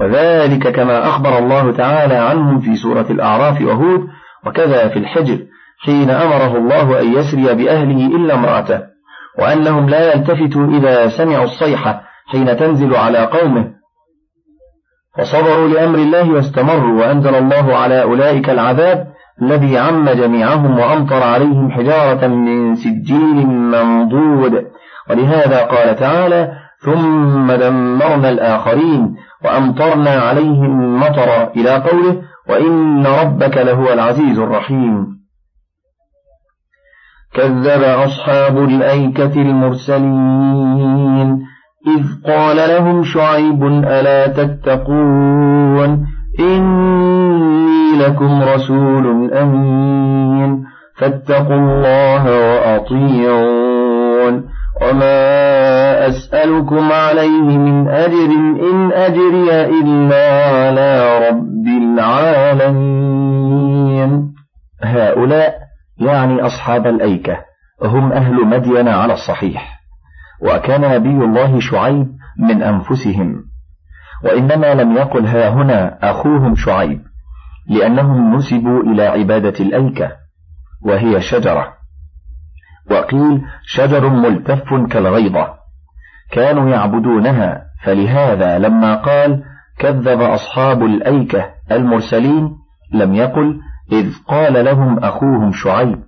وذلك كما أخبر الله تعالى عنهم في سورة الأعراف وهود وكذا في الحجر حين أمره الله أن يسري بأهله إلا امرأته وأنهم لا يلتفتوا إذا سمعوا الصيحة حين تنزل على قومه. فصبروا لأمر الله واستمروا وأنزل الله على أولئك العذاب الذي عم جميعهم وأمطر عليهم حجارة من سجيل منضود. ولهذا قال تعالى ثم دمرنا الآخرين وأمطرنا عليهم مطرا إلى قوله وإن ربك لهو العزيز الرحيم. كذب أصحاب الأيكة المرسلين إذ قال لهم شعيب ألا تتقون إني لكم رسول أمين فاتقوا الله وأطيعون وما أسألكم عليه من أجر إن أجري إلا على رب العالمين. هؤلاء يعني أصحاب الأيكة هم أهل مدين على الصحيح وكان نبي الله شعيب من أنفسهم. وإنما لم يقل ها هنا أخوهم شعيب لأنهم نسبوا إلى عبادة الأيكة وهي شجرة. وقيل شجر ملتف كالغيضة كانوا يعبدونها فلهذا لما قال كذب أصحاب الأيكة المرسلين لم يقل إذ قال لهم أخوهم شعيب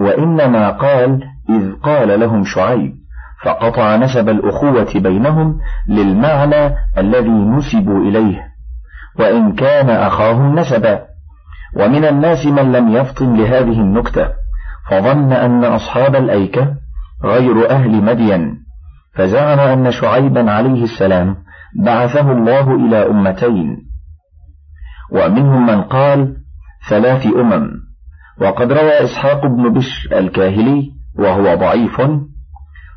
وإنما قال إذ قال لهم شعيب فقطع نسب الأخوة بينهم للمعنى الذي نسبوا إليه وإن كان أخاهم نسبا. ومن الناس من لم يفطن لهذه النكتة فظن أن أصحاب الأيكة غير أهل مدين. فزعم أن شعيبا عليه السلام بعثه الله إلى أمتين ومنهم من قال ثلاث أمم وقد روى إسحاق بن بشر الكاهلي وهو ضعيف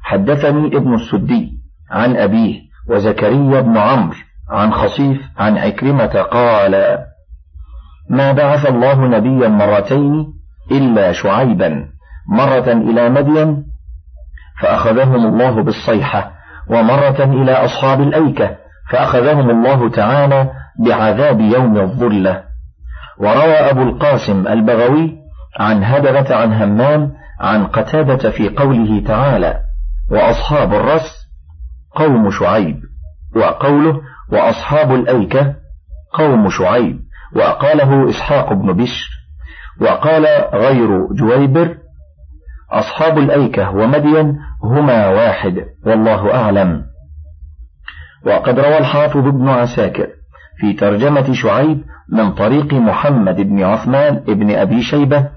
حدثني ابن السدي عن أبيه وزكريا بن عمرو عن خصيف عن عكرمة قال ما بعث الله نبيا مرتين إلا شعيبا مرة إلى مدين فأخذهم الله بالصيحة ومرة إلى أصحاب الأيكة فأخذهم الله تعالى بعذاب يوم الظلة. وروى أبو القاسم البغوي عن هدرة عن همام عن قتادة في قوله تعالى وأصحاب الرس قوم شعيب وقوله وأصحاب الأيكة قوم شعيب وقاله إسحاق بن بشر وقال غير جويبر أصحاب الأيكة ومدين هما واحد والله أعلم. وقد روى الحافظ ابن عساكر في ترجمة شعيب من طريق محمد بن عثمان بن أبي شيبة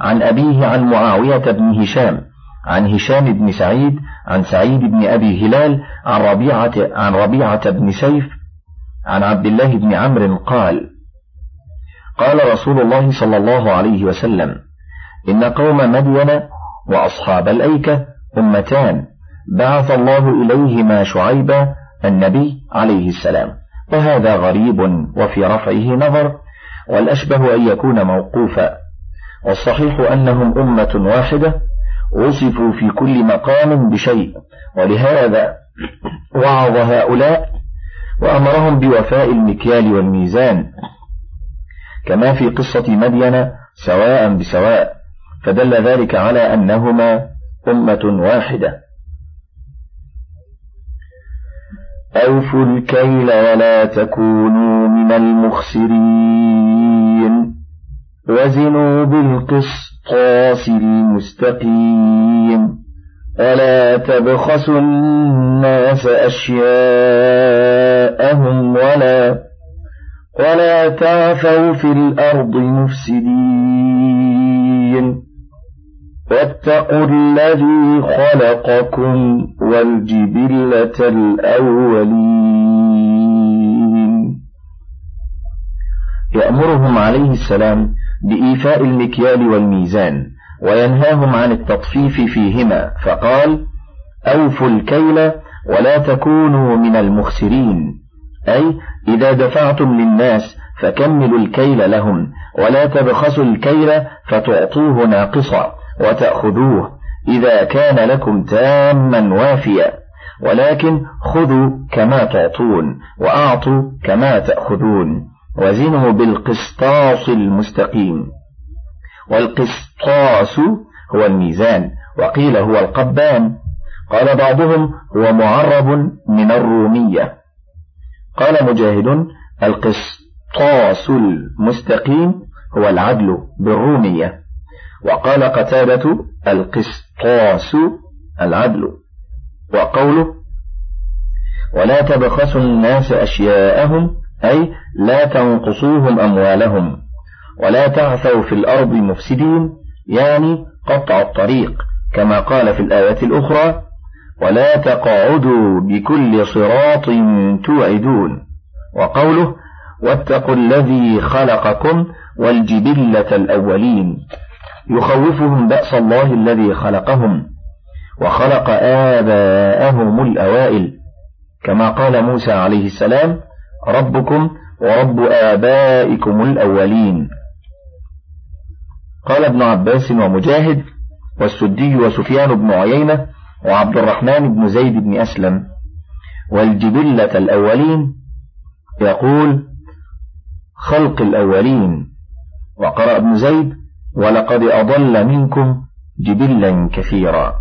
عن أبيه عن معاوية بن هشام عن هشام بن سعيد عن سعيد بن أبي هلال عن ربيعة عن ربيعة بن سيف عن عبد الله بن عمرو قال قال رسول الله صلى الله عليه وسلم إن قوم مدين وأصحاب الأيكة أمتان. بعث الله إليهما شعيبا النبي عليه السلام. وهذا غريب وفي رفعه نظر والأشبه أن يكون موقوفا. والصحيح أنهم أمة واحدة وصفوا في كل مقام بشيء. ولهذا وعظ هؤلاء وأمرهم بوفاء المكيال والميزان. كما في قصة مدين سواء بسواء. فدل ذلك على أنهما أمة واحدة. أوفوا الكيل ولا تكونوا من المخسرين. وزنوا بالقسطاس المستقيم ألا تبخسوا الناس أشياءهم ولا ولا تعثوا في الأرض مفسدين. واتقوا الذي خلقكم والجبلة الأولين. يأمرهم عليه السلام بإيفاء المكيال والميزان وينهاهم عن التطفيف فيهما فقال أوفوا الكيل ولا تكونوا من المخسرين. أي إذا دفعتم للناس فكملوا الكيل لهم ولا تبخسوا الكيل فتعطوه ناقصا. وتأخذوه إذا كان لكم تاما وافيا. ولكن خذوا كما تعطون وأعطوا كما تأخذون. وزنوا بالقسطاس المستقيم. والقسطاس هو الميزان. وقيل هو القبان. قال بعضهم هو معرب من الرومية. قال مجاهد القسطاس المستقيم هو العدل بالرومية. وقال قتادة القسطاس العدل. وقوله ولا تبخسوا الناس أشياءهم أي لا تنقصوهم أموالهم ولا تعثوا في الأرض مفسدين يعني قطع الطريق كما قال في الآية الأخرى ولا تقعدوا بكل صراط توعدون. وقوله واتقوا الذي خلقكم والجبلة الأولين. يخوفهم بأس الله الذي خلقهم وخلق آباءهم الأوائل. كما قال موسى عليه السلام ربكم ورب آبائكم الأولين. قال ابن عباس ومجاهد والسدي وسفيان بن عيينة وعبد الرحمن بن زيد بن أسلم والجبلة الأولين. يقول خلق الأولين. وقرأ ابن زيد ولقد أضل منكم جبلا كثيرا.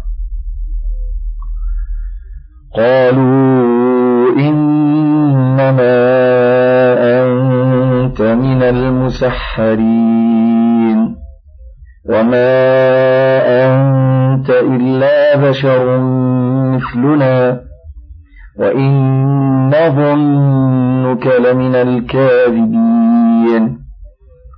قالوا إنما أنت من المسحرين. وما أنت إلا بشر مثلنا. وإن نظنك لمن الكاذبين.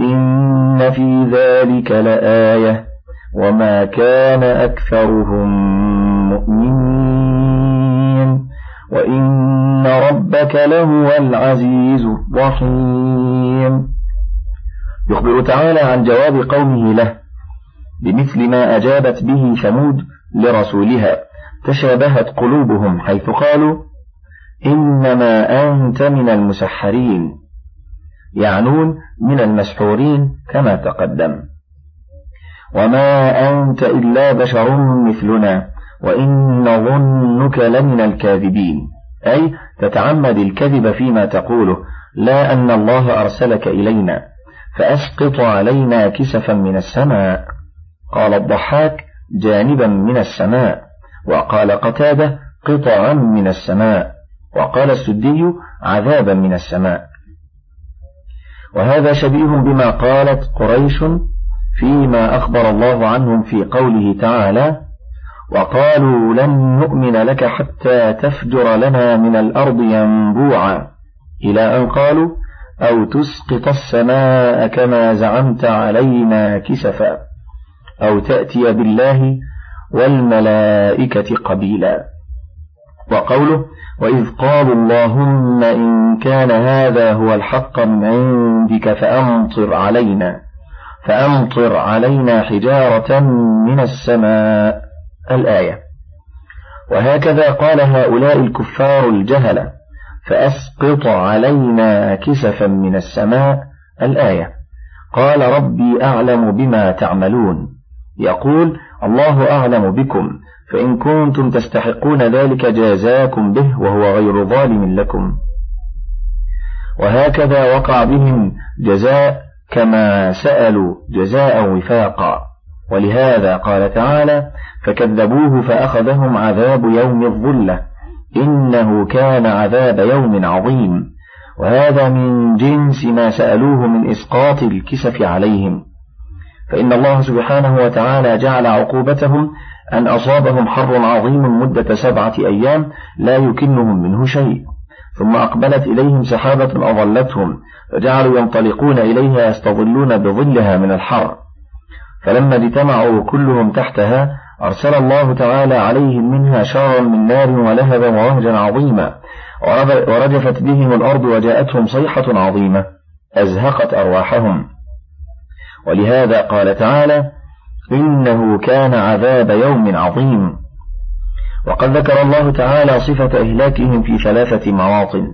إن في ذلك لآية وما كان أكثرهم مؤمنين وإن ربك لهو العزيز الرحيم. يخبر تعالى عن جواب قومه له بمثل ما أجابت به ثمود لرسولها تشابهت قلوبهم حيث قالوا إنما أنت من المسحرين. يعنون من المسحورين كما تقدم. وما أنت إلا بشر مثلنا وإن نظنك لمن الكاذبين. أي تتعمد الكذب فيما تقوله لا أن الله أرسلك إلينا فأسقط علينا كسفا من السماء. قال الضحاك جانبا من السماء. وقال قتادة قطعا من السماء. وقال السدي عذابا من السماء. وهذا شبيه بما قالت قريش فيما أخبر الله عنهم في قوله تعالى وقالوا لن نؤمن لك حتى تفجر لنا من الأرض ينبوعا. إلى أن قالوا أو تسقط السماء كما زعمت علينا كسفا أو تأتي بالله والملائكة قبيلا. وقوله وإذ قالوا اللهم إن كان هذا هو الحق من عندك فأمطر علينا فأمطر علينا حجارة من السماء الآية. وهكذا قال هؤلاء الكفار الجهلة فأسقط علينا كسفا من السماء الآية. قال ربي أعلم بما تعملون. يقول الله أعلم بكم فإن كنتم تستحقون ذلك جازاكم به وهو غير ظالم لكم. وهكذا وقع بهم جزاء كما سألوا جزاء وفاقا. ولهذا قال تعالى فكذبوه فأخذهم عذاب يوم الظلة. إنه كان عذاب يوم عظيم. وهذا من جنس ما سألوه من إسقاط الكسف عليهم. فإن الله سبحانه وتعالى جعل عقوبتهم أن أصابهم حر عظيم مدة سبعة أيام لا يكنهم منه شيء. ثم أقبلت إليهم سحابة أظلتهم فجعلوا ينطلقون إليها يستظلون بظلها من الحر. فلما اجتمعوا كلهم تحتها أرسل الله تعالى عليهم منها شارا من نار ولهبا ووهجا عظيما. ورجفت بهم الأرض وجاءتهم صيحة عظيمة أزهقت أرواحهم. ولهذا قال تعالى إنه كان عذاب يوم عظيم. وقد ذكر الله تعالى صفة إهلاكهم في ثلاثة مواطن.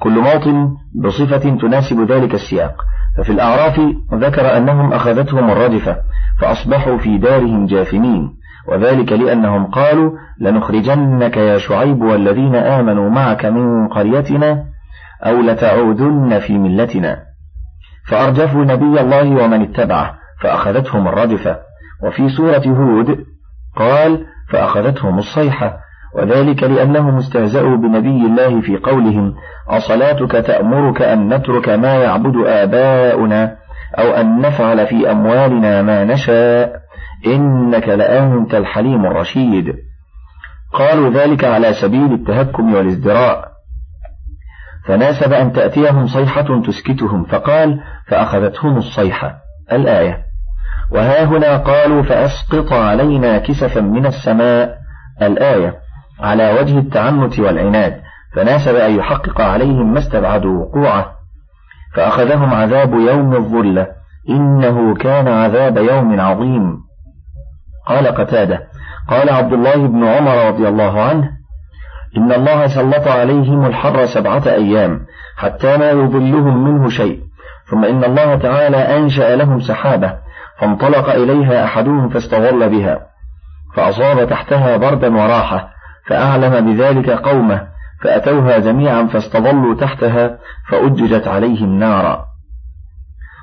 كل موطن بصفة تناسب ذلك السياق. ففي الأعراف ذكر أنهم أخذتهم الرجفة فأصبحوا في دارهم جاثمين. وذلك لأنهم قالوا لنخرجنك يا شعيب والذين آمنوا معك من قريتنا أو لتعودن في ملتنا. فأرجفوا نبي الله ومن اتبعه فأخذتهم الرجفة. وفي سورة هود قال فأخذتهم الصيحة وذلك لأنهم استهزأوا بنبي الله في قولهم أصلاتك تأمرك أن نترك ما يعبد آباؤنا أو أن نفعل في أموالنا ما نشاء إنك لأنت الحليم الرشيد. قالوا ذلك على سبيل التهكم والازدراء. فناسب أن تأتيهم صيحة تسكتهم فقال فأخذتهم الصيحة. الآية. وها هنا قالوا فأسقط علينا كسفا من السماء الآية على وجه التعنت والعناد فناسب أن يحقق عليهم ما استبعدوا وقوعه. فأخذهم عذاب يوم الظلة إنه كان عذاب يوم عظيم. قال قتادة قال عبد الله بن عمر رضي الله عنه إن الله سلط عليهم الحر سبعة أيام حتى ما يظلهم منه شيء ثم إن الله تعالى أنشأ لهم سحابة فانطلق إليها أحدهم فاستظل بها فأصاب تحتها بردا وراحة فأعلم بذلك قومه فأتوها جميعا فاستظلوا تحتها فأججت عليهم نارا.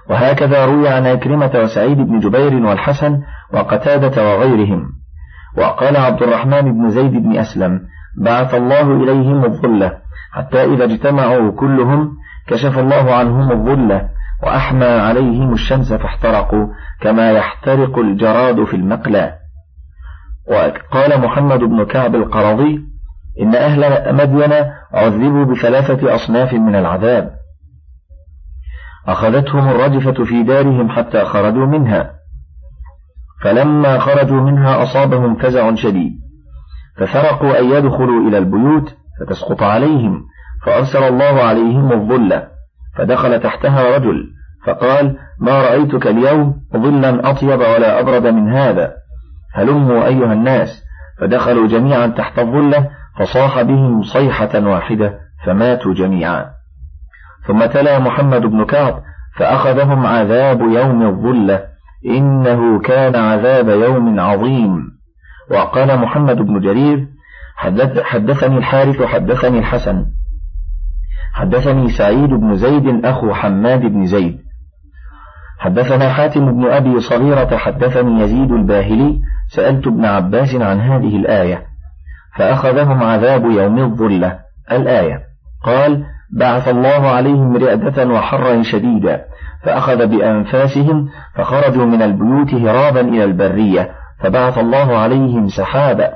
وهكذا روي عن أكرمة وسعيد بن جبير والحسن وقتادة وغيرهم. وقال عبد الرحمن بن زيد بن أسلم بعث الله إليهم الظلة حتى إذا اجتمعوا كلهم كشف الله عنهم الظلة وأحمى عليهم الشمس فاحترقوا كما يحترق الجراد في المقلى. وقال محمد بن كعب القرضي إن أهل مدين عذبوا بثلاثة أصناف من العذاب. أخذتهم الرجفة في دارهم حتى خرجوا منها. فلما خرجوا منها أصابهم فزع شديد. ففرقوا أن يدخلوا إلى البيوت فتسقط عليهم فأرسل الله عليهم الظلة. فدخل تحتها رجل فقال ما رأيتك اليوم ظلا أطيب ولا أبرد من هذا. هلموا أيها الناس فدخلوا جميعا تحت الظلة فصاح بهم صيحة واحدة فماتوا جميعا. ثم تلا محمد بن كعب فأخذهم عذاب يوم الظلة إنه كان عذاب يوم عظيم. وقال محمد بن جرير حدث حدثني الحارث حدثني الحسن. حدثني سعيد بن زيد أخو حماد بن زيد. حدثنا حاتم بن أبي صغيرة حدثني يزيد الباهلي. سألت ابن عباس عن هذه الآية فأخذهم عذاب يوم الظلة. الآية قال بعث الله عليهم رئدة وحرا شديدا فأخذ بأنفاسهم فخرجوا من البيوت هرابا إلى البرية فبعث الله عليهم سحابا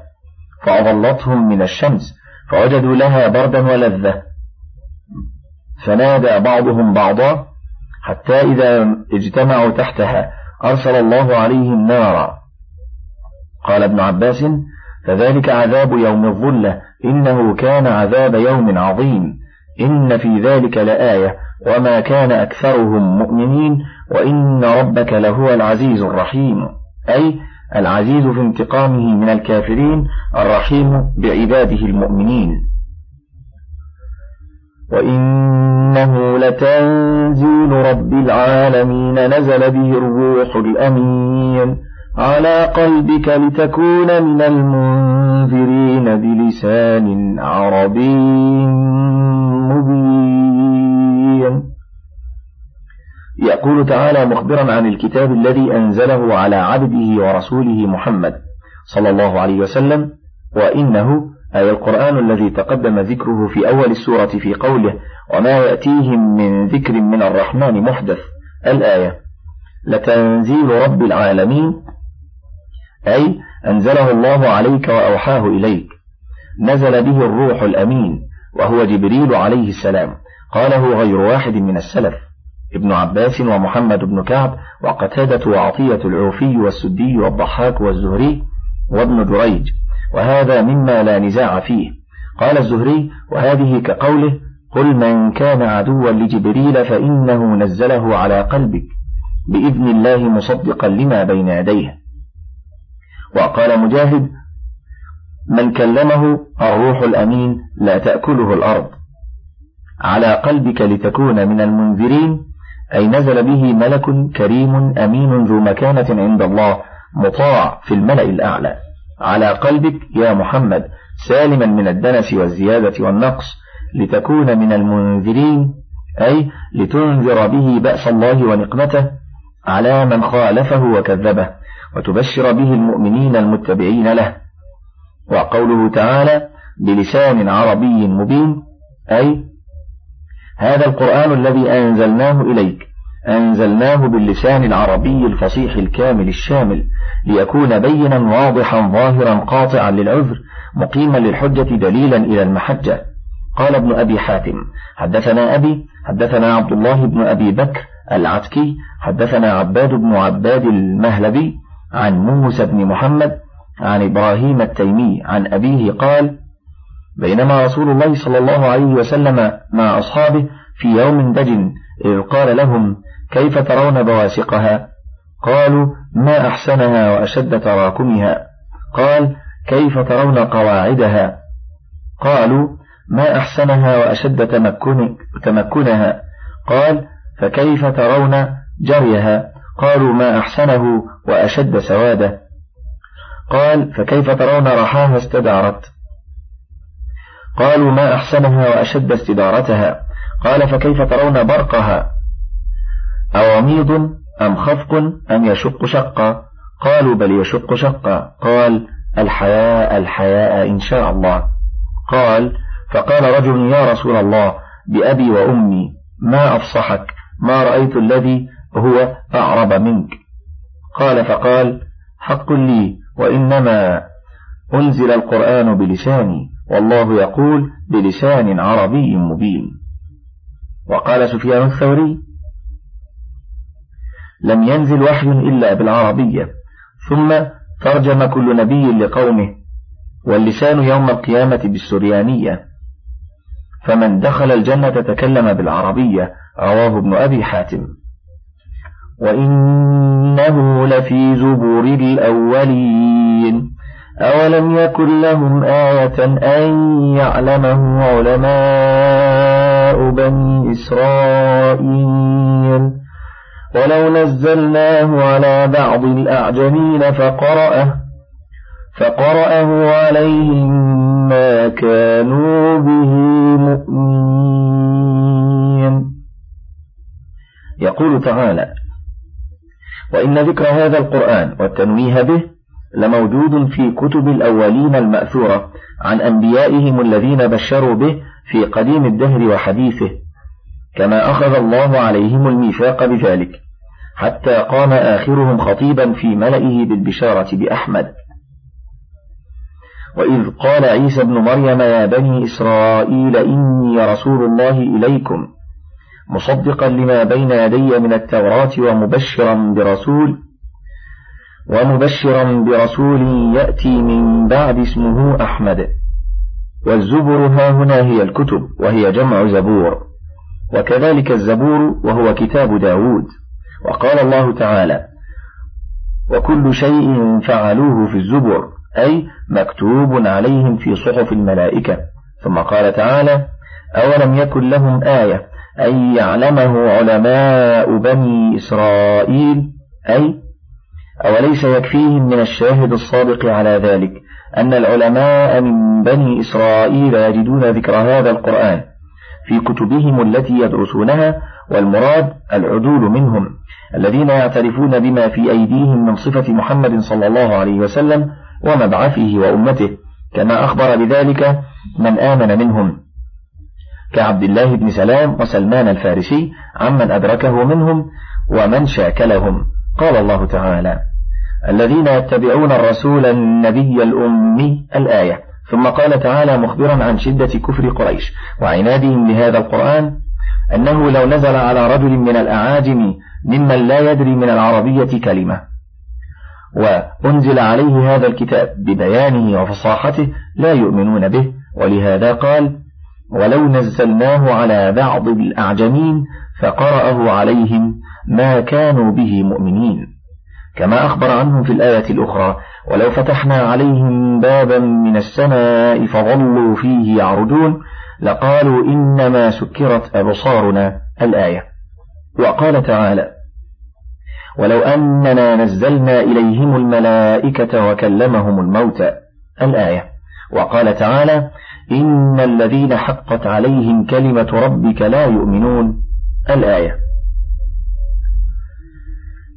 فأظلتهم من الشمس فوجدوا لها بردا ولذة. فنادى بعضهم بعضا حتى إذا اجتمعوا تحتها أرسل الله عليهم نارا. قال ابن عباس فذلك عذاب يوم الظلة إنه كان عذاب يوم عظيم. إن في ذلك لآية وما كان أكثرهم مؤمنين وإن ربك لهو العزيز الرحيم. أي العزيز في انتقامه من الكافرين الرحيم بعباده المؤمنين. وإنه لتنزيل رب العالمين نزل به الروح الأمين على قلبك لتكون من المنذرين بلسان عربي مبين. يقول تعالى مخبرا عن الكتاب الذي أنزله على عبده ورسوله محمد صلى الله عليه وسلم وإنه أي القرآن الذي تقدم ذكره في أول السورة في قوله وما يأتيهم من ذكر من الرحمن محدث الآية لتنزيل رب العالمين أي أنزله الله عليك وأوحاه إليك نزل به الروح الأمين وهو جبريل عليه السلام قاله غير واحد من السلف ابن عباس ومحمد بن كعب وقتادة وعطية العوفي والسدي والضحاك والزهري وابن جريج. وهذا مما لا نزاع فيه. قال الزهري وهذه كقوله قل من كان عدوا لجبريل فإنه نزله على قلبك بإذن الله مصدقا لما بين يديه. وقال مجاهد من كلمه الروح الأمين لا تأكله الأرض. على قلبك لتكون من المنذرين أي نزل به ملك كريم أمين ذو مكانة عند الله مطاع في الملأ الأعلى. على قلبك يا محمد سالما من الدنس والزيادة والنقص لتكون من المنذرين أي لتنذر به بأس الله ونقمته على من خالفه وكذبه وتبشر به المؤمنين المتبعين له. وقوله تعالى بلسان عربي مبين أي هذا القرآن الذي أنزلناه إليك. أنزلناه باللسان العربي الفصيح الكامل الشامل ليكون بينا واضحا ظاهرا قاطعا للعذر مقيما للحجة دليلا إلى المحجة. قال ابن أبي حاتم حدثنا أبي حدثنا عبد الله بن أبي بكر العتكي حدثنا عباد بن عباد المهلبي عن موسى بن محمد عن إبراهيم التيمي عن أبيه قال بينما رسول الله صلى الله عليه وسلم مع أصحابه في يوم دجن إذ قال لهم كيف ترون بواسقها؟ قالوا ما أحسنها وأشد تراكمها. قال كيف ترون قواعدها؟ قالوا ما أحسنها وأشد تمكن تمكنها. قال فكيف ترون جريها؟ قالوا ما أحسنه وأشد سواده. قال فكيف ترون رحاها استدارت؟ قالوا ما أحسنها وأشد استدارتها. قال فكيف ترون برقها؟ أوميض أم خفق أم يشق شقا؟ قالوا بل يشق شقا. قال الحياء الحياء إن شاء الله. قال فقال رجل يا رسول الله بأبي وأمي ما أفصحك؟ ما رأيت الذي هو أعرب منك. قال فقال حق لي وإنما أنزل القرآن بلساني والله يقول بلسان عربي مبين. وقال سفيان الثوري لم ينزل وحي إلا بالعربية. ثم ترجم كل نبي لقومه واللسان يوم القيامة بالسريانية. فمن دخل الجنة تكلم بالعربية رواه ابن أبي حاتم. وإنه لفي زبور الأولين. أولم يكن لهم آية أن يعلمه علماء بني إسرائيل؟ ولو نزلناه على بعض الأعجمين فقرأه فقرأه عليهم ما كانوا به مؤمنين. يقول تعالى وإن ذكر هذا القرآن والتنويه به لموجود في كتب الأولين المأثورة عن أنبيائهم الذين بشروا به في قديم الدهر وحديثه. كما أخذ الله عليهم الميثاق بذلك حتى قام آخرهم خطيبا في ملئه بالبشارة بأحمد. وإذ قال عيسى ابن مريم يا بني إسرائيل إني رسول الله إليكم مصدقا لما بين يدي من التوراة ومبشرا برسول ومبشرا برسول يأتي من بعد اسمه أحمد. والزبر ها هنا هي الكتب وهي جمع زبور. وكذلك الزبور وهو كتاب داود. وقال الله تعالى وكل شيء فعلوه في الزبر أي مكتوب عليهم في صحف الملائكة. ثم قال تعالى أولم يكن لهم آية أن يعلمه علماء بني إسرائيل؟ أي أوليس يكفيهم من الشاهد الصادق على ذلك أن العلماء من بني إسرائيل يجدون ذكر هذا القرآن في كتبهم التي يدرسونها والمراد العدول منهم الذين يعترفون بما في أيديهم من صفة محمد صلى الله عليه وسلم ومبعثه وأمته كما أخبر بذلك من آمن منهم. كعبد الله بن سلام وسلمان الفارسي عمن أدركه منهم ومن شاكلهم. قال الله تعالى الذين يتبعون الرسول النبي الأمي الآية. ثم قال تعالى مخبرا عن شدة كفر قريش وعنادهم لهذا القرآن أنه لو نزل على رجل من الأعاجم ممن لا يدري من العربية كلمة. وأنزل عليه هذا الكتاب ببيانه وفصاحته لا يؤمنون به ولهذا قال ولو نزلناه على بعض الأعجمين فقرأه عليهم ما كانوا به مؤمنين. كما أخبر عنهم في الآية الأخرى ولو فتحنا عليهم بابا من السماء فظلوا فيه يعرجون لقالوا إنما سكرت أبصارنا الآية. وقال تعالى ولو أننا نزلنا إليهم الملائكة وكلمهم الموتى الآية. وقال تعالى إن الذين حقت عليهم كلمة ربك لا يؤمنون الآية.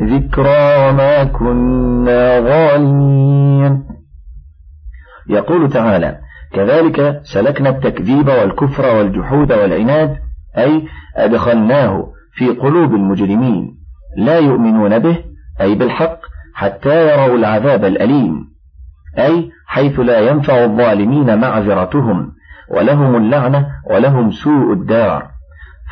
ذكرى وما كنا ظالمين يقول تعالى كذلك سلكنا التكذيب والكفر والجحود والعناد أي أدخلناه في قلوب المجرمين لا يؤمنون به أي بالحق حتى يروا العذاب الأليم أي حيث لا ينفع الظالمين معذرتهم ولهم اللعنة ولهم سوء الدار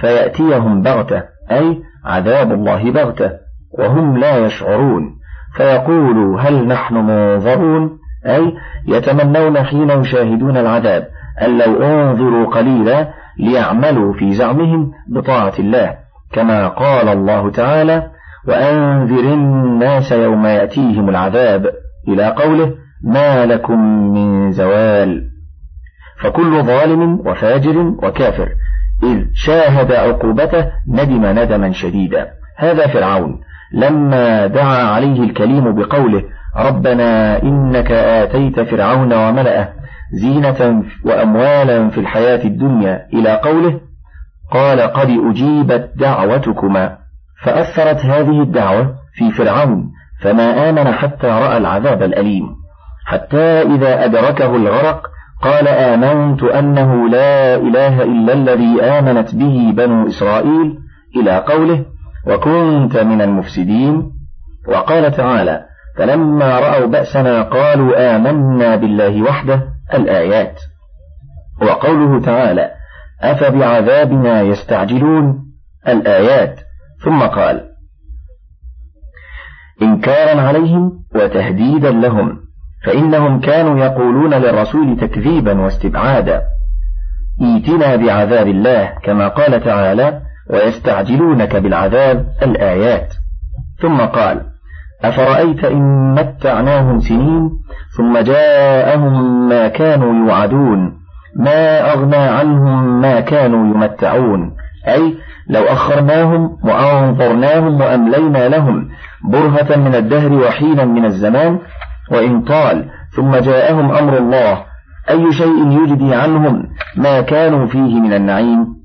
فيأتيهم بغتة أي عذاب الله بغتة. وهم لا يشعرون فيقولوا هل نحن منظرون؟ أي يتمنون حين يشاهدون العذاب أن لو أنظروا قليلا ليعملوا في زعمهم بطاعة الله كما قال الله تعالى وأنذر الناس يوم يأتيهم العذاب إلى قوله ما لكم من زوال. فكل ظالم وفاجر وكافر إذ شاهد عقوبته ندم ندما شديدا. هذا فرعون. لما دعا عليه الكليم بقوله ربنا إنك آتيت فرعون وملأه زينة وأموالا في الحياة الدنيا إلى قوله قال قد أجيبت دعوتكما فأثرت هذه الدعوة في فرعون فما آمن حتى رأى العذاب الأليم حتى إذا أدركه الغرق قال آمنت أنه لا إله إلا الذي آمنت به بنو إسرائيل إلى قوله وكنت من المفسدين. وقال تعالى فلما رأوا بأسنا قالوا آمنا بالله وحده الآيات. وقوله تعالى أفبعذابنا يستعجلون الآيات. ثم قال إنكارا عليهم وتهديدا لهم فإنهم كانوا يقولون للرسول تكذيبا واستبعادا. ائتنا بعذاب الله كما قال تعالى ويستعجلونك بالعذاب الآيات. ثم قال أفرأيت إن متعناهم سنين ثم جاءهم ما كانوا يوعدون ما أغنى عنهم ما كانوا يمتعون. أي لو أخرناهم وأنظرناهم وأملينا لهم برهة من الدهر وحينا من الزمان وإن طال ثم جاءهم أمر الله أي شيء يجدي عنهم ما كانوا فيه من النعيم؟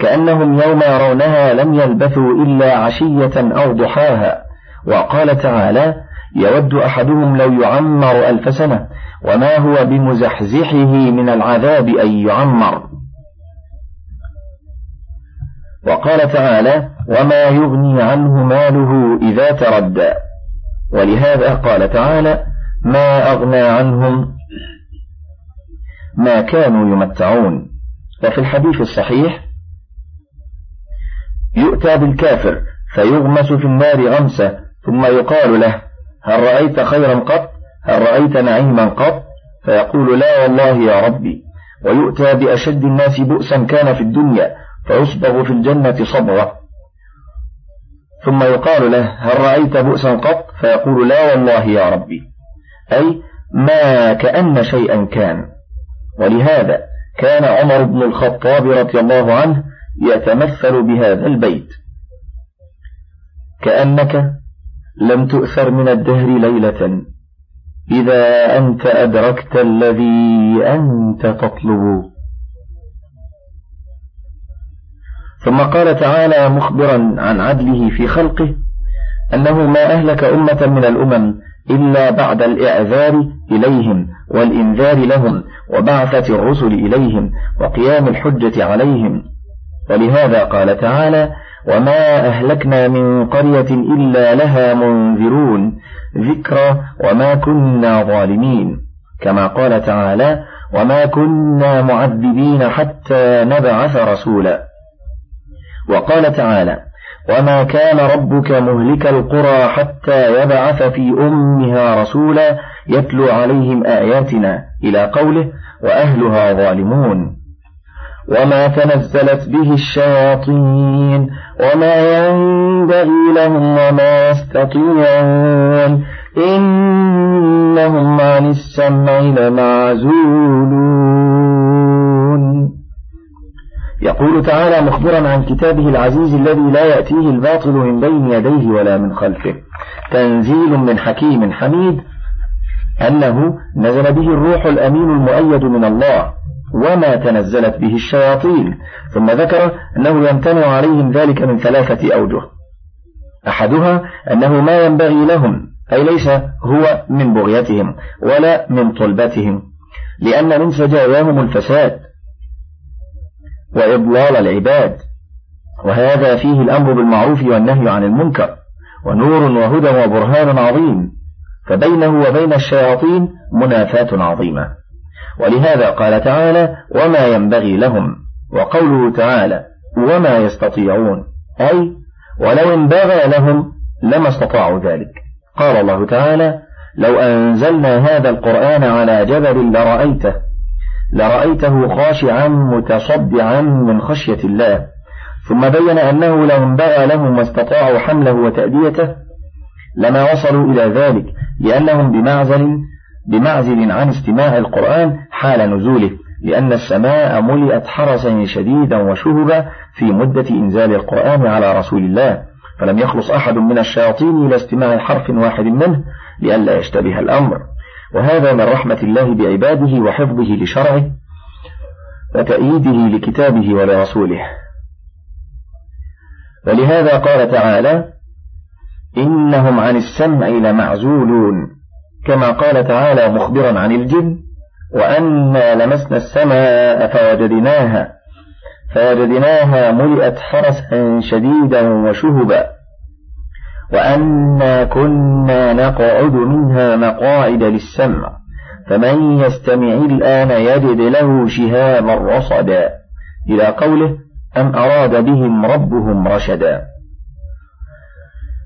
كأنهم يوم يرونها لم يلبثوا إلا عشية أو ضحاها. وقال تعالى يود أحدهم لو يعمر ألف سنة وما هو بمزحزحه من العذاب أن يعمر. وقال تعالى وما يغني عنه ماله إذا تردى. ولهذا قال تعالى ما أغنى عنهم ما كانوا يمتعون. وفي الحديث الصحيح يؤتى بالكافر فيغمس في النار غمسة ثم يقال له هل رأيت خيرا قط؟ هل رأيت نعيما قط؟ فيقول لا والله يا ربي. ويؤتى بأشد الناس بؤسا كان في الدنيا فيصبغ في الجنة صبغة. ثم يقال له هل رأيت بؤسا قط؟ فيقول لا والله يا ربي. أي ما كأن شيئا كان. ولهذا كان عمر بن الخطاب رضي الله عنه يتمثل بهذا البيت. كأنك لم تؤثر من الدهر ليلة. إذا أنت أدركت الذي أنت تطلب. ثم قال تعالى مخبرا عن عدله في خلقه أنه ما أهلك أمة من الأمم إلا بعد الإعذار إليهم والإنذار لهم وبعثة الرسل إليهم وقيام الحجة عليهم. ولهذا قال تعالى وما أهلكنا من قرية إلا لها منذرون ذكرى وما كنا ظالمين كما قال تعالى وما كنا معذبين حتى نبعث رسولا. وقال تعالى وما كان ربك مهلك القرى حتى يبعث في أمها رسولا يتلو عليهم آياتنا إلى قوله وأهلها ظالمون. وما تنزلت به الشياطين وما ينبغي لهم وما يستطيعون إنهم عن السمع لمعزولون يقول تعالى مخبرا عن كتابه العزيز الذي لا يأتيه الباطل من بين يديه ولا من خلفه تنزيل من حكيم حميد أنه نزل به الروح الأمين المؤيد من الله وما تنزلت به الشياطين. ثم ذكر أنه يمتنع عليهم ذلك من ثلاثة أوجه. أحدها أنه ما ينبغي لهم أي ليس هو من بغيتهم ولا من طلبتهم لأن من سجاياهم الفساد وإضلال العباد. وهذا فيه الأمر بالمعروف والنهي عن المنكر ونور وهدى وبرهان عظيم. فبينه وبين الشياطين منافاة عظيمة. ولهذا قال تعالى وما ينبغي لهم وقوله تعالى وما يستطيعون أي ولو انبغى لهم لما استطاعوا ذلك. قال الله تعالى لو أنزلنا هذا القرآن على جبل لرأيته لرأيته خاشعا متصدعا من خشية الله. ثم بين أنه لو انبغى لهم واستطاعوا حمله وتأديته لما وصلوا إلى ذلك لأنهم بمعزل بمعزل عن استماع القرآن حال نزوله لأن السماء ملئت حرسا شديدا وشهبا في مدة إنزال القرآن على رسول الله. فلم يخلص أحد من الشياطين إلى استماع حرف واحد منه لئلا يشتبه الأمر. وهذا من رحمة الله بعباده وحفظه لشرعه وتأييده لكتابه ولرسوله. ولهذا قال تعالى إنهم عن السمع لمعزولون. كما قال تعالى مخبرا عن الجن وأنا لمسنا السماء فوجدناها فوجدناها ملئت حرسا شديدا وشهبا وأنا كنا نقعد منها مقاعد للسمع فمن يستمع الآن يجد له شهابا رصدا. إلى قوله أم أراد بهم ربهم رشدا.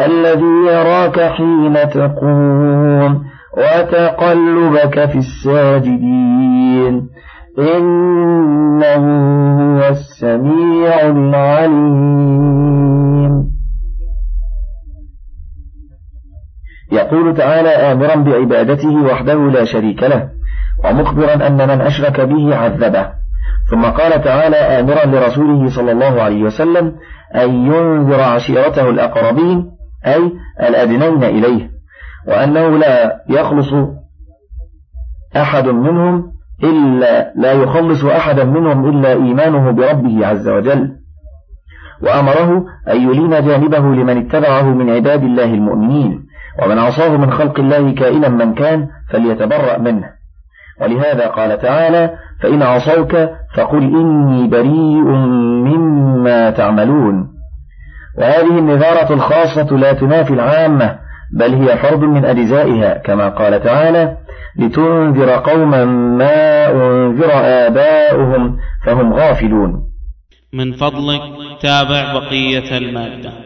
الذي يراك حين تقوم وتقلبك في الساجدين. إنه هو السميع العليم. يقول تعالى آمرا بعبادته وحده لا شريك له ومخبرا أن من أشرك به عذبه. ثم قال تعالى آمرا لرسوله صلى الله عليه وسلم أن ينذر عشيرته الأقربين أي الأدنين إليه وأنه لا يخلص أحد منهم إلا لا يخلص أحدا منهم إلا إيمانه بربه عز وجل. وأمره أن يلين جانبه لمن اتبعه من عباد الله المؤمنين ومن عصاه من خلق الله كائنا من كان فليتبرأ منه. ولهذا قال تعالى فإن عصوك فقل إني بريء مما تعملون وهذه النذارة الخاصة لا تنافي العامة بل هي فرض من أجزائها كما قال تعالى لتنذر قوما ما أنذر آباؤهم فهم غافلون. من فضلك تابع بقية المادة.